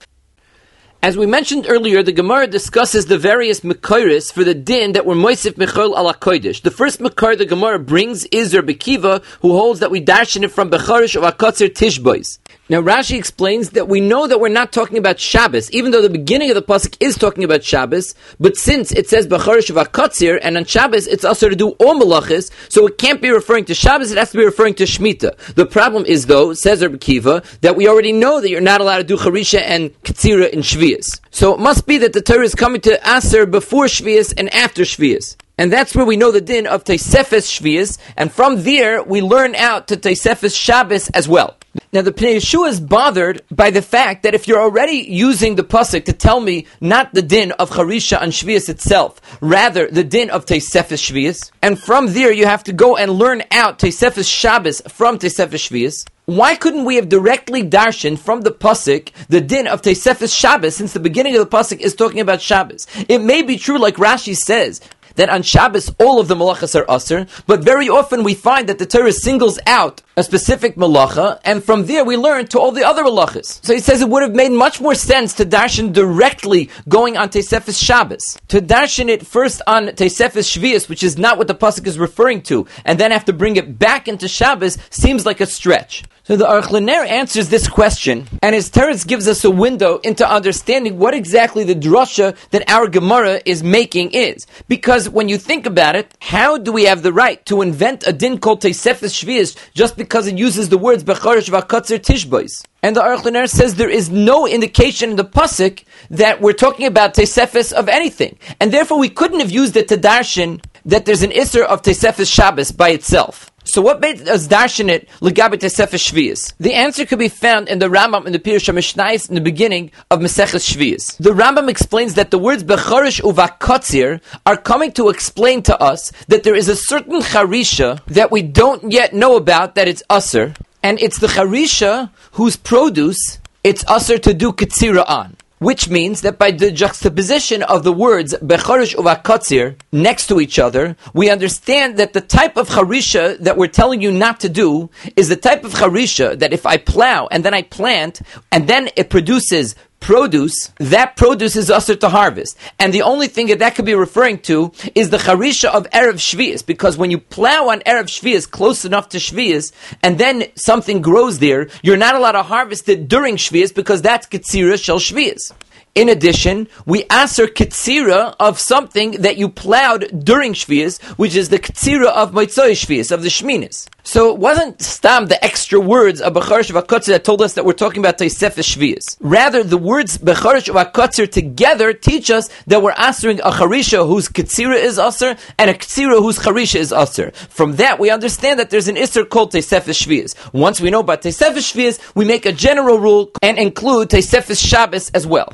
As we mentioned earlier, the Gemara discusses the various Mekoris for the din that were Moisif Mechol ala Kodesh. The first Mekor the Gemara brings is Rabbi Kiva, who holds that we darshan it from Becharish of Akotzer Tishbois. Now Rashi explains that we know that we're not talking about Shabbos, even though the beginning of the pasuk is talking about Shabbos. But since it says Bacharish Vakatzir, and on Shabbos it's also to do all malachis, so it can't be referring to Shabbos; it has to be referring to Shemitah. The problem is, though, says Rabbi Kiva, that we already know that you're not allowed to do Charisha and Katsira in Shvias. So it must be that the Torah is coming to Aser before Shvias and after Shvias. And that's where we know the din of Teisefes Shvias, and from there we learn out to Teisefes Shabbos as well. Now the Pnei Yeshua is bothered by the fact that if you're already using the pasuk to tell me not the din of Charisha and Shvius itself, rather the din of Teisefes Shvius, and from there you have to go and learn out Teisefes Shabbos from Teisefes Shvius, why couldn't we have directly darshan from the pasuk the din of Teisefes Shabbos, since the beginning of the pasuk is talking about Shabbos? It may be true, like Rashi says, that on Shabbos all of the malachas are usher, but very often we find that the Torah singles out a specific malacha, and from there we learn to all the other malachas. So he says it would have made much more sense to darshan directly going on Tesefes Shabbos. To darshan it first on Tesefes Shvius, which is not what the pasuk is referring to, and then have to bring it back into Shabbos seems like a stretch. So the Aruch LaNer answers this question, and his teretz gives us a window into understanding what exactly the drasha that our Gemara is making is. Because when you think about it, how do we have the right to invent a din called Teisefes Shvius just because it uses the words Becharish Vakatzer Tishbois? And the Aruch LaNer says there is no indication in the pasuk that we're talking about Teisefes of anything, and therefore we couldn't have used it to darshan that there's an Isser of Teisefes Shabbos by itself. So what made us darshan it legabe tesefes shvius? The answer could be found in the Rambam in the Pirush Mishnais in the beginning of Maseches Shvius. The Rambam explains that the words bechorish uvakotzir are coming to explain to us that there is a certain charisha that we don't yet know about that it's usser, and it's the charisha whose produce it's usser to do ketzira on which means that by the juxtaposition of the words Becharish Uvakatzir next to each other, we understand that the type of Harisha that we're telling you not to do is the type of Harisha that if I plow and then I plant and then it produces produce, that produce is usher to harvest. And the only thing that that could be referring to is the charisha of Erev Shvias, because when you plow on Erev Shvias close enough to Shvias, and then something grows there, you're not allowed to harvest it during Shvias, because that's Ketzira Shel Shvias. In addition, we aser ketzira of something that you plowed during Shvias, which is the ketzira of Moitzoy Shvias, of the Shminis. So it wasn't stam the extra words of Becharish Vakotzer that told us that we're talking about Teisefes Shvias. Rather, the words Becharish Vakotzer together teach us that we're answering a Charisha whose ketzira is aser and a ketzira whose Charisha is aser. From that, we understand that there's an Isser called Teisefes Shvias. Once we know about Teisefes Shvias, we make a general rule and include Teisefes Shabbos as well.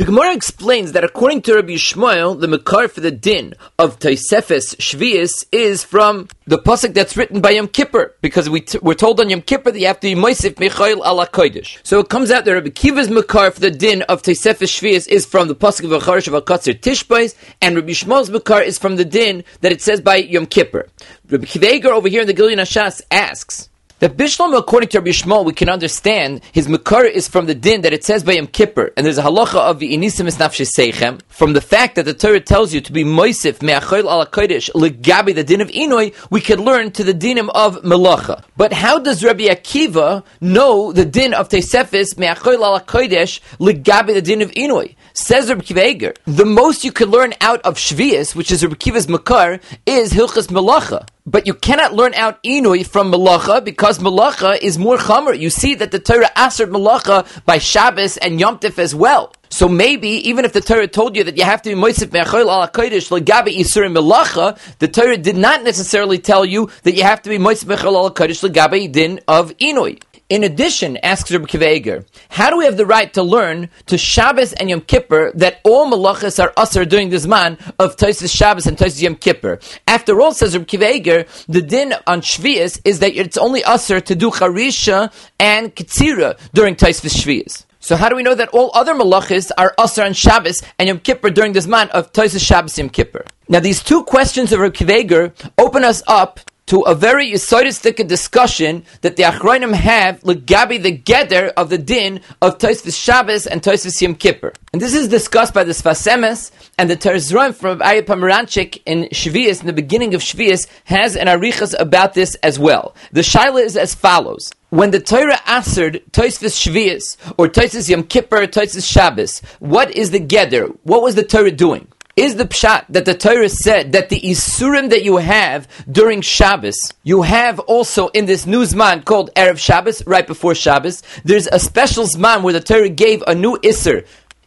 The Gemara explains that according to Rabbi Shmuel, the Makar for the din of Taisefes Shvius is from the pasuk that's written by Yom Kippur, because we t- we're told on Yom Kippur that you have to be Moisif Mechail ala Kodesh. So it comes out that Rabbi Kiva's Makar for the din of Taisefes Shvius is from the pasuk of Acharish of Akatzir Tishbais, and Rabbi Shmuel's Makar is from the din that it says by Yom Kippur. Rabbi Kiva over here in the Gilyon HaShas asks, that Bishlam, according to Rabbi Shmuel, we can understand his Makar is from the din that it says by Yom Kippur, and there's a halacha of the Inisim Seichem, from the fact that the Torah tells you to be Moisif Me'achoil ala Kodesh Legabi, the din of Inoi, we could learn to the dinim of Melacha. But how does Rabbi Akiva know the din of Tesefis Me'achoil ala Kodesh Legabi, the din of Inoi? Says Rabbi Kiva the most you can learn out of Shvius, which is Rabbi Kiva's Makar, is Hilchas Melacha. But you cannot learn out Inui from Malacha because Malacha is more Chamer. You see that the Torah answered Malacha by Shabbos and Yom Tif as well. So maybe, even if the Torah told you that you have to be Moisef Me'achol ala Kodesh Legabe Yisurim Melacha, the Torah did not necessarily tell you that you have to be Moisef Me'achol ala Kodesh Legabe Din of Inui. In addition, asks Rabbi Kiva how do we have the right to learn to Shabbos and Yom Kippur that all malachas are usher during this man of Tosis Shabbos and Tosis Yom Kippur? After all, says Rabbi Kiva the din on Shvias is that it's only usher to do Charisha and Ketzira during Tosis Shvias. So how do we know that all other malachis are usher on Shabbos and Yom Kippur during this man of Tosis Shabbos Yom Kippur? Now these two questions of Rabbi Kiva open us up to a very Yisoidistic discussion that the Achronim have legabi the geder of the din of Tosfos Shabbos and Tosfos Yom Kippur. And this is discussed by the Sfas Emes and the Terzroim from Aryeh Pomeranchik in Shvius, in the beginning of Shvius, has an arichas about this as well. The shaila is as follows. When the Torah answered Tosfos Shvius or Tosfos Yom Kippur, Tosfos Shabbos, what is the geder? What was the Torah doing? Is the pshat that the Torah said that the isurim that you have during Shabbos, you have also in this new zman called Erev Shabbos, right before Shabbos. There's a special zman where the Torah gave a new isur,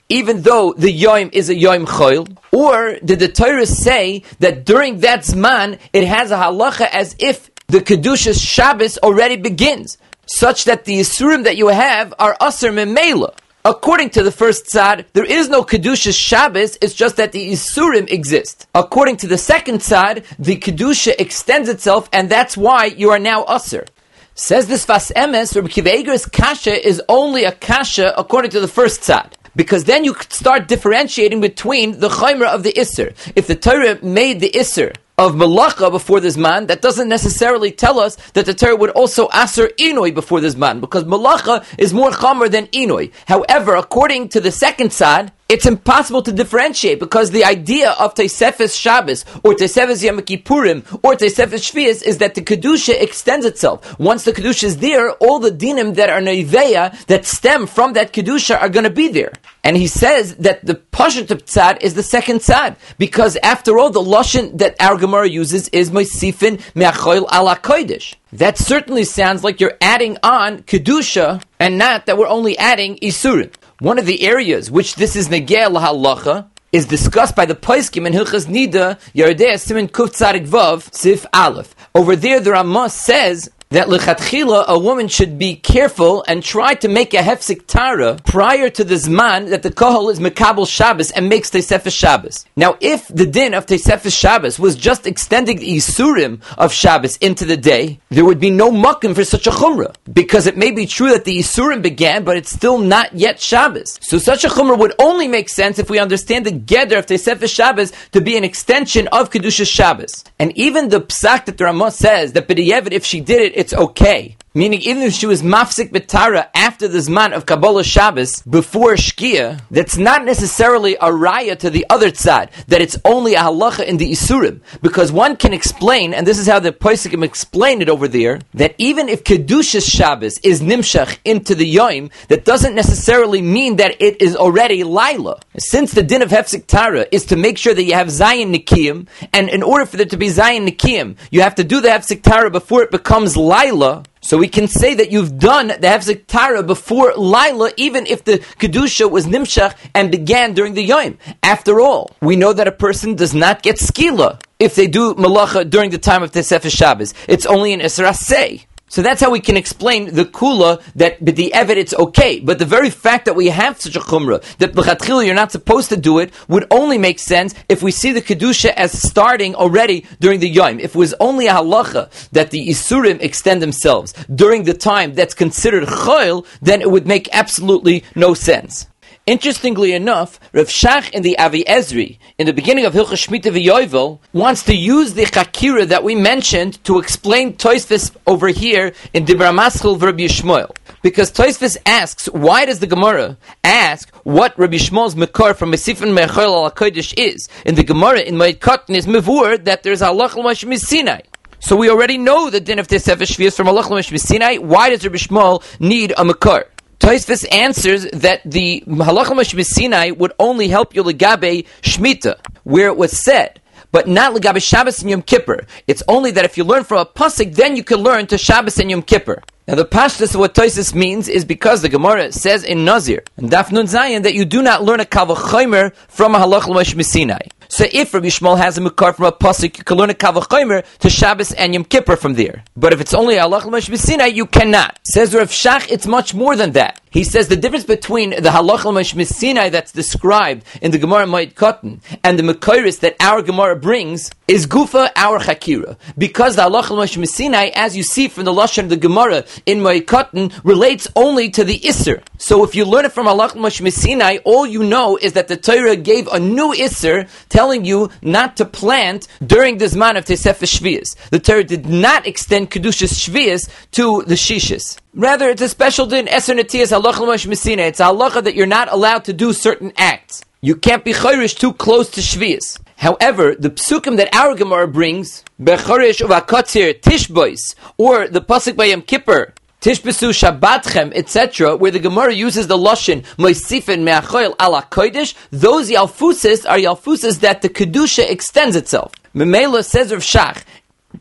even though the yom is a yom choil. Or did the Torah say that during that zman it has a halacha as if the kedushas Shabbos already begins, such that the isurim that you have are aser memela? According to the first side, there is no Kedusha Shabbos, it's just that the Isurim exist. According to the second side, the Kedusha extends itself, and that's why you are now Usr. Says this Sfas Emes, Rabbi Kiva Kasha is only a Kasha according to the first side. Because then you could start differentiating between the Chaimer of the Isser. If the Torah made the Isser of malacha before this man, that doesn't necessarily tell us that the Torah would also aser inoi before this man, because malacha is more chamer than inoi. However, according to the second side, it's impossible to differentiate because the idea of Tesefes Shabbos or Tesefes Yom Kippurim or Tesefes Shvius is that the Kedusha extends itself. Once the Kedusha is there, all the dinim that are Neveya that stem from that Kedusha are going to be there. And he says that the Pashat Tzad is the second Tzad because after all, the Lashon that our Gemara uses is Moisifin Me'achoil ala Kodesh. That certainly sounds like you're adding on Kedusha and not that we're only adding Isurim. One of the areas which this is negel halacha is discussed by the Paiskim in Hilchas Nida Yoreh De'ah Simin Kuf Tzadik Vav Sif Aleph. Over there, the Ramah says that lechatchila a woman should be careful and try to make a hefsik tara prior to the zman that the kohol is mekabel Shabbos and makes Tesefes Shabbos. Now, if the din of Tesefes Shabbos was just extending the isurim of Shabbos into the day, there would be no mukim for such a chumrah because it may be true that the isurim began, but it's still not yet Shabbos. So, such a chumrah would only make sense if we understand the geder of Tesefes Shabbos to be an extension of kedusha Shabbos. And even the psak that the Ramah says that b'diyevet, if she did it, it's okay. Meaning, even if she was mafsik betara after the zman of Kabbalah Shabbos before Shkia, that's not necessarily a raya to the other side, that it's only a halacha in the Isurim. Because one can explain, and this is how the Poisikim explain it over there, that even if Kedushas Shabbos is nimshach into the Yoim, that doesn't necessarily mean that it is already Laila. Since the din of Hefsik Tara is to make sure that you have Zion Nikiyim, and in order for there to be Zion Nikiyim, you have to do the Hefsik Tara before it becomes Laila, so we can say that you've done the Hefzik Tara before Laila, even if the Kedusha was Nimshach and began during the Yom. After all, we know that a person does not get skila if they do malacha during the time of Tesefes Shabbos. It's only an Isra Say. So that's how we can explain the kula that but the evid it's okay. But the very fact that we have such a chumrah that b'chatchila you're not supposed to do it would only make sense if we see the kedusha as starting already during the yom. If it was only a halacha that the isurim extend themselves during the time that's considered chayil, then it would make absolutely no sense. Interestingly enough, Rav Shach in the Avi Ezri, in the beginning of Hilchah Shmita V'Yovel, wants to use the Chakira that we mentioned to explain Toisvis over here in Dibra Maschil Rabbi Yishmael. Because Toisvis asks, why does the Gemara ask what Rabbi Yishmael's Mekar from Mesifin Mechol al is? In the Gemara in Moed Katan is Mevur that there's a Allah al Sinai. So we already know the din of Tesef Shvius from Allah Sinai. Why does Rabbi Yishmael need a Mekar? Toisvis answers that the Halacha Sinai would only help you legabe Shmita, where it was said, but not legabe Shabbos and Yom Kippur. It's only that if you learn from a pasuk, then you can learn to Shabbos and Yom Kippur. Now the pashtus of what Toisis means is because the Gemara says in Nazir and Daf Nun Zayin that you do not learn a kavachomer from a halach Sinai. So if Rabbi Shmuel has a mukar from a pasuk, you can learn a kavachomer to Shabbos and Yom Kippur from there. But if it's only halach Sinai, you cannot. Says Rav Shach, it's much more than that. He says the difference between the halach Sinai that's described in the Gemara Katan and the mukairis that our Gemara brings is gufa our hakira. because the halach Sinai, as you see from the lashon of the Gemara in Moed Katan, relates only to the Isser. So if you learn it from halach Sinai, all you know is that the Torah gave a new Isser telling you not to plant during the Zman of Tesefes Shvias. The Torah did not extend Kedushas Shvias to the Shishis. Rather, it's a special din, Eser Netiyas Halach Messina. It's a halacha that you're not allowed to do certain acts. You can't be chayrish too close to Shvias. However, the psukim that our Gemara brings, Bechorish Uvakatzir Tishbois, or the pasuk by Yom Kippur, Tishbesu Shabbatchem, etc., where the Gemara uses the Lashon Moisifin Me'achoil ala Kodesh, those Yalfusis are Yalfusis that the Kedusha extends itself. Memela says of Shach,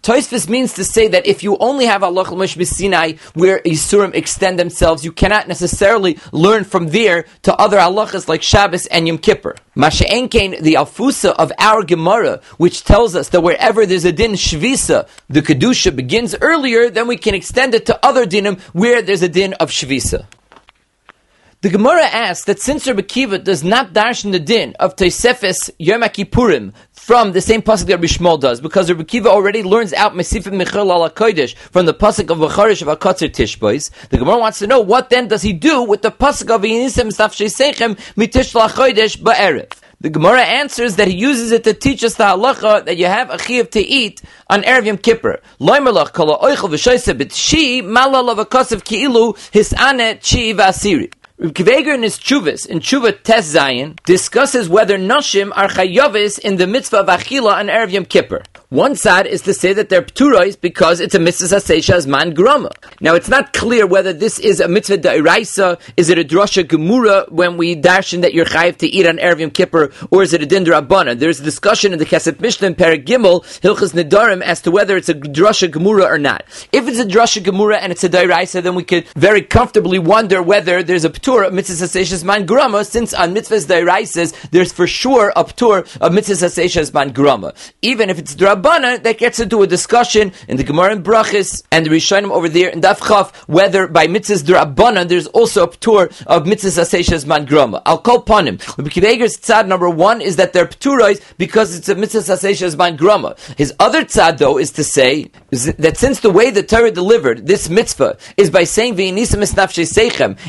Toisvis means to say that if you only have Allah Sinai where Yisurim extend themselves, you cannot necessarily learn from there to other halachas like Shabbos and Yom Kippur. Masha'enkein, the Alfusa of our Gemara, which tells us that wherever there's a din Shvisa, the Kedusha begins earlier, then we can extend it to other dinim where there's a din of Shvisa. The Gemara asks that since Rabbi Kiva does not darshan the din of Tosefes Yom Kippurim from the same pasuk that Rabbi Shmuel does, because Rabbi Kiva already learns out Mesifim Michal ala Kodesh from the pasuk of Vacharish of Akotzer Tishbois. The Gemara wants to know what then does he do with the pasuk of Yinisem Safshei Sechem Mitish Kodesh Ba'erev. The Gemara answers that he uses it to teach us the halacha that you have a chiv to eat on Erev Yom Kippur. Loimerlach kala oichel v'shoyse b'tshi malal of a kosev ki'ilu hisane chi v'asiri. Kiva Eiger in his Chuvis, in Chuva Tes Zayin, discusses whether Noshim are chayovis in the mitzvah of Achila on Erev Yom Kippur. One side is to say that they're pturais because it's a mitzvah as man grama. Now it's not clear whether this is a mitzvah da'iraisa, is it a drasha gemura when we darshan that you're chayiv to eat on Erev Yom Kippur, or is it a din Abana? There's a discussion in the Kesef Mishnah in Perek Gimel, Hilchas Nedarim, as to whether it's a drasha gemura or not. If it's a drasha gemura and it's a da'iraisa, then we could very comfortably wonder whether there's a ptur of mitzvah seisha man grama, since on mitzvahs da'iraisas, there's for sure a ptur of mitzvah seisha man grama. Even if it's drab Rabbanan, that gets into a discussion in the Gemara and Brachis and the Rishonim over there in Daf Chaf, whether by mitzvahs Rabbanan there's also a tour of mitzvahs Aseshas Man Grama. I'll call upon him. Kiva Eiger's tzad number one is that they're pturais because it's a mitzvahs Aseshas Man Grama. His other tzad though is to say that since the way the Torah delivered this mitzvah is by saying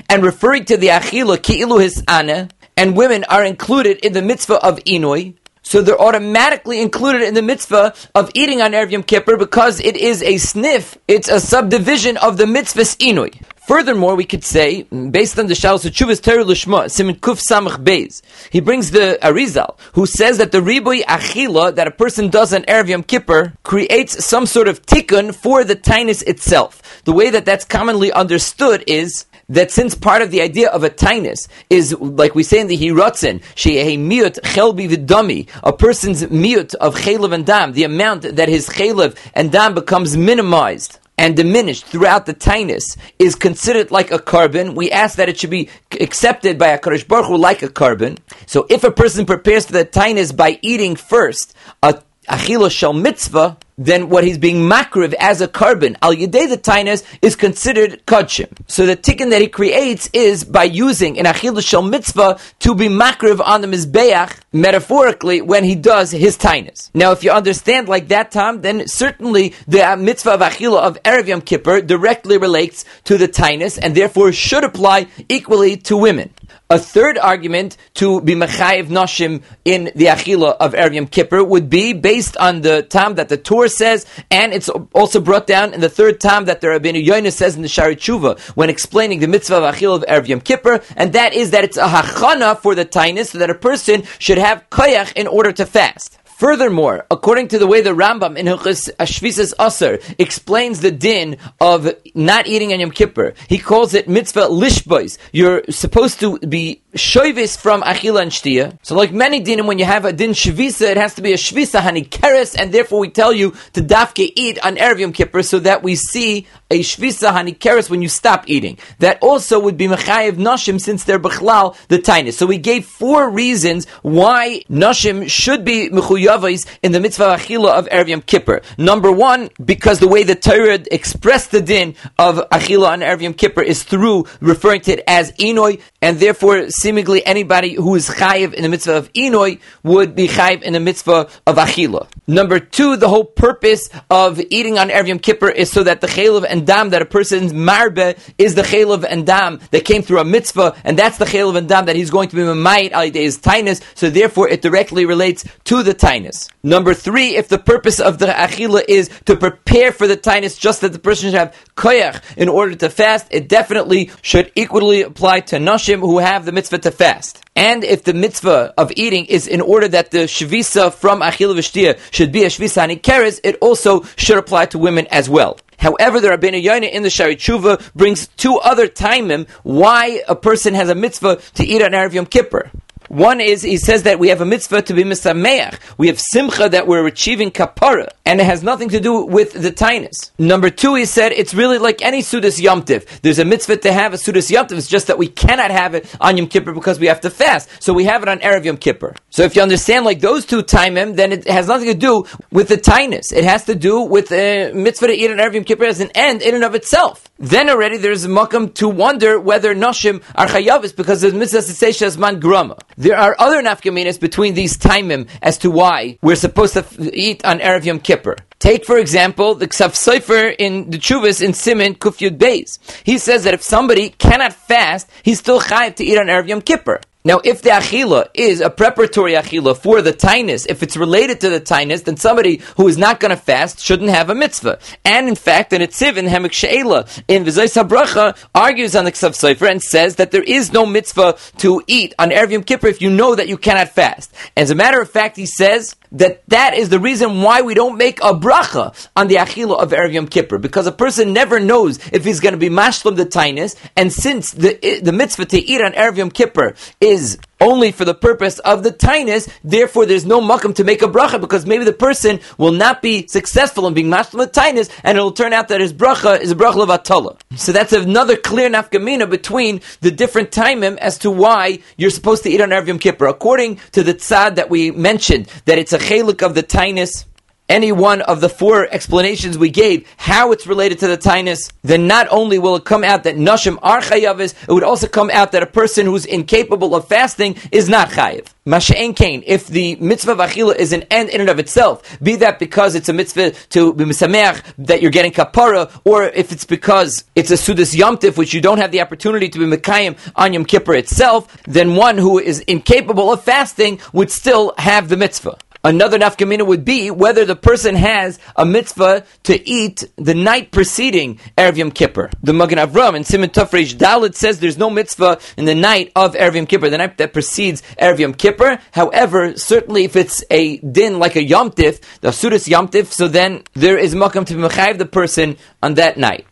and referring to the Achila Ki'ilu His Ane, and women are included in the mitzvah of Inui, so they're automatically included in the mitzvah of eating on Erev Yom Kippur because it is a sniff, it's a subdivision of the mitzvahs inui. Furthermore, we could say, based on the Shalos Chuvas Torah Lishma, Simon Kuf Samach Beis, he brings the Arizal, who says that the Ribui Achila that a person does on Erev Yom Kippur creates some sort of tikkun for the tinus itself. The way that that's commonly understood is that since part of the idea of a tinus is, like we say in the Hirotzen, she'ehe miut chelbi v'dami, a person's miut of chelev and dam, the amount that his chelev and dam becomes minimized and diminished throughout the tinus is considered like a carbon. We ask that it should be accepted by a Kadosh Baruch Hu like a carbon. So if a person prepares for the tinus by eating first a achila shel mitzvah, then what he's being makriv as a carbon, al yedei the tainis, is considered kodshim. So the tikkun that he creates is by using an achil shel mitzvah to be makriv on the mizbeach, metaphorically, when he does his tainis. Now, if you understand like that, Tom, then certainly the uh, mitzvah of achila of Erev Yom Kippur directly relates to the tainis, and therefore should apply equally to women. A third argument to be mechayiv noshim in the achila of Erev Kippur would be based on the time that the Torah says, and it's also brought down in the third time that the Rabbeinu Yoina says in the Shari Tshuva when explaining the mitzvah of achila of Erev Kippur, and that is that it's a hachana for the tainis, so that a person should have koyach in order to fast. Furthermore, according to the way the Rambam in Hilchis Ashvisas Aser explains the din of not eating on Yom Kippur, he calls it mitzvah lishbois. You're supposed to be shoivis from achila and shtia. So, like many dinim, when you have a din shvisa, it has to be a shvisa hanikeres, and therefore we tell you to dafke eat on erev Yom Kippur, so that we see a shvisa hanikeres when you stop eating. That also would be mechayev nashim since they're bechlal the tainis. So we gave four reasons why nashim should be mechuyav in the mitzvah achila of Erev Yom Kippur. Number one, because the way the Torah expressed the din of achila on Erev Yom Kippur is through referring to it as inoy, and therefore seemingly anybody who is chayiv in the mitzvah of inoy would be chayiv in the mitzvah of achila. Number two, the whole purpose of eating on Erev Yom Kippur is so that the chaylev and dam that a person's marbe is the chaylev and dam that came through a mitzvah, and that's the chaylev and dam that he's going to be mamayit al his tainus. So therefore, it directly relates to the tainus. Number three, if the purpose of the achila is to prepare for the tainus, just that the person should have koyach in order to fast, it definitely should equally apply to nashim who have the mitzvah to fast. And if the mitzvah of eating is in order that the shvisa from achila v'shtia should be a shvisa anikeres, it also should apply to women as well. However, the Rabbeinu Yoina in the Shari Tshuva brings two other timim why a person has a mitzvah to eat on Erev Yom Kippur. One is he says that we have a mitzvah to be misameach. We have simcha that we're achieving kapara, and it has nothing to do with the tainus. Number two, he said it's really like any sudas yomtiv. There's a mitzvah to have a sudas yomtiv. It's just that we cannot have it on Yom Kippur because we have to fast. So we have it on erev Yom Kippur. So if you understand like those two timim, then it has nothing to do with the tainus. It has to do with a mitzvah to eat on erev Yom Kippur as an end in and of itself. Then already there's a makam to wonder whether noshim are chayavis because there's mitzvah to say shazman grama. There are other nafkaminas between these taimim as to why we're supposed to f- eat on Erev Yom Kippur. Take, for example, the Ksav Sefer in the Chuvas in Simin Kufyud Beis. He says that if somebody cannot fast, he's still chayiv to eat on Erev Yom Kippur. Now, if the achila is a preparatory achila for the tainus, if it's related to the tainus, then somebody who is not going to fast shouldn't have a mitzvah. And in fact, the Netziv in Ha'amek She'ela in V'zos HaBracha argues on the Ksav Sefer and says that there is no mitzvah to eat on Erev Yom Kippur if you know that you cannot fast. As a matter of fact, he says that that is the reason why we don't make a bracha on the achila of Erev Yom Kippur, because a person never knows if he's going to be mashlim the tainus, and since the, eh, the mitzvah to eat on Erev Yom Kippur is only for the purpose of the tainus, therefore there's no makam to make a bracha because maybe the person will not be successful in being mashlim the tainus, and it'll turn out that his bracha is a bracha of atala. So that's another clear nafkamina between the different taimim as to why you're supposed to eat on Erev Yom Kippur. According to the tzad that we mentioned, that it's a chelik of the tainus, any one of the four explanations we gave, how it's related to the tainus, then not only will it come out that nashim are chayavis, it would also come out that a person who's incapable of fasting is not chayiv. Masha'en kain, if the mitzvah of achila is an end in and of itself, be that because it's a mitzvah to be misameach, that you're getting kapara, or if it's because it's a sudas yomtiv, which you don't have the opportunity to be mekayim on Yom Kippur itself, then one who is incapable of fasting would still have the mitzvah. Another nafkamina would be whether the person has a mitzvah to eat the night preceding Erev Yom Kippur. The Magen Avram in Simon Tafresh Dalit says there's no mitzvah in the night of Erev Yom Kippur, the night that precedes Erev Yom Kippur. However, certainly if it's a din like a Yom Tif, the Sudas Yom Tif, so then there is makam to mechayiv the person on that night.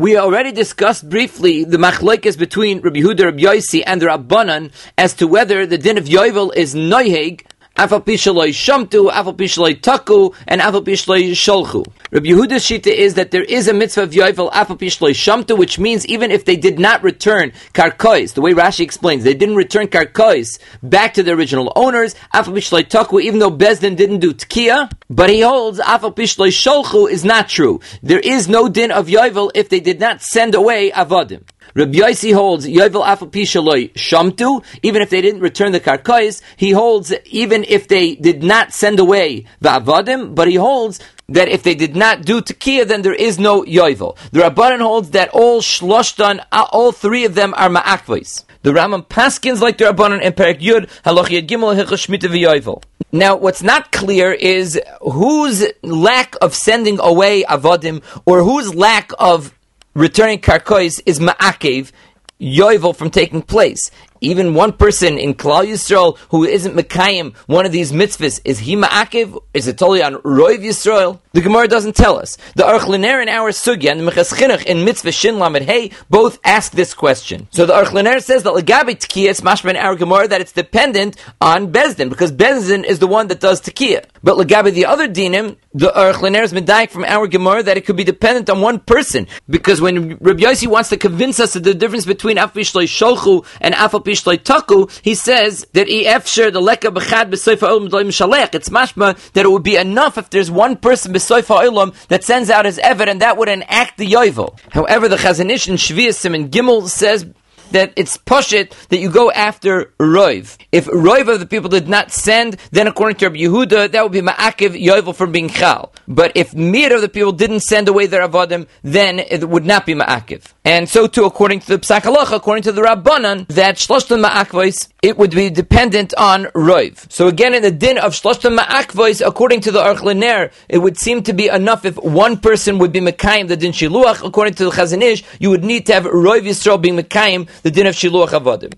We already discussed briefly the machlokes between Rabbi Huda, Rabbi Yossi, and the Rabbanan as to whether the din of Yovel is noiheg Afal Shamtu, Afal Pishaloi Taku, and Afal Pishaloi Sholchu. Rabbi Yehuda's Shita is that there is a mitzvah of Yovel Afal Shamtu, which means even if they did not return Karkois, the way Rashi explains, they didn't return Karkois back to the original owners, Afal Pishaloi Taku, even though Bezdin didn't do Tkiya, but he holds Afal Pishaloi Sholchu is not true. There is no din of Yovel if they did not send away Avodim. Rabbi Yossi holds Yovel Afapi Shaloi Shamtu, even if they didn't return the Karkais, he holds even if they did not send away the Avadim, but he holds that if they did not do Tekiah, then there is no Yovel. The Rabbanan holds that all Shloshtan, uh, all three of them are Ma'akvais. The Rambam Paskins like the Rabbanan in Perek Yud, Halach Yad Gimel, Hilchah Shmita v'Yovel. Now, what's not clear is whose lack of sending away avodim or whose lack of returning karkois is ma'akev, yovel from taking place even one person in Klal Yisrael who isn't Mekayim, one of these mitzvahs, is he Ma'akiv? Is it totally on Roiv Yisrael? The Gemara doesn't tell us. The Aruch LaNer in our Sugya and the Minchas Chinuch in Mitzvah Shin Lamed Hey both ask this question. So the Aruch LaNer says that Lagabi Tekiah, it's mashma in our Gemara that it's dependent on Bezdin, because Bezdin is the one that does Tekiah. But Lagabi the other dinim, the Aruch LaNer is medayik from our Gemara that it could be dependent on one person, because when Rabbi Yossi wants to convince us of the difference between Afishloi Sholchu and Afal Taku, he says that efsher the leka b'chad b'soifa olam mishalech. It's mashma that it would be enough if there's one person b'soifa olam that sends out his evid, and that would enact the yovel. However, the Chazon Ish in Shviasim and Gimel says that it's pushit that you go after Roiv. If Roiv of the people did not send, then according to Rabbi Yehuda, that would be Ma'akiv Yovel from being Chal. But if Mir of the people didn't send away their Avodim, then it would not be Ma'akiv. And so too, according to the Psak Halacha, according to the Rabbanan, that Shloshtan Ma'akvois, it would be dependent on Roiv. So again, in the din of Shloshtan Ma'akvois, according to the Aruch LaNer, it would seem to be enough if one person would be Mekayim, the din Shiluach. According to the Chazon Ish, you would need to have Roiv Yisrael being Mekayim, the din of Shiluach Avodim.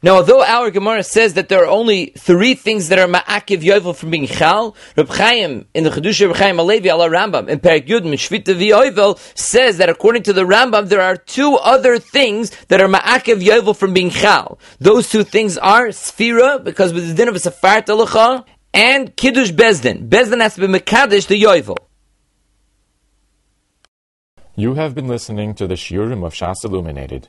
Now, although our Gemara says that there are only three things that are ma'akiv yovel from being chal, Reb Chaim in the Chedusha Reb Chaim Alevi ala Rambam in Perik Yud Mishvita v'yovel says that according to the Rambam there are two other things that are ma'akiv yovel from being chal. Those two things are sfira because with the din of a talacha and kiddush bezdin. Bezdin has to be mekadesh the yovel. You have been listening to the Shiurim of Shas Illuminated.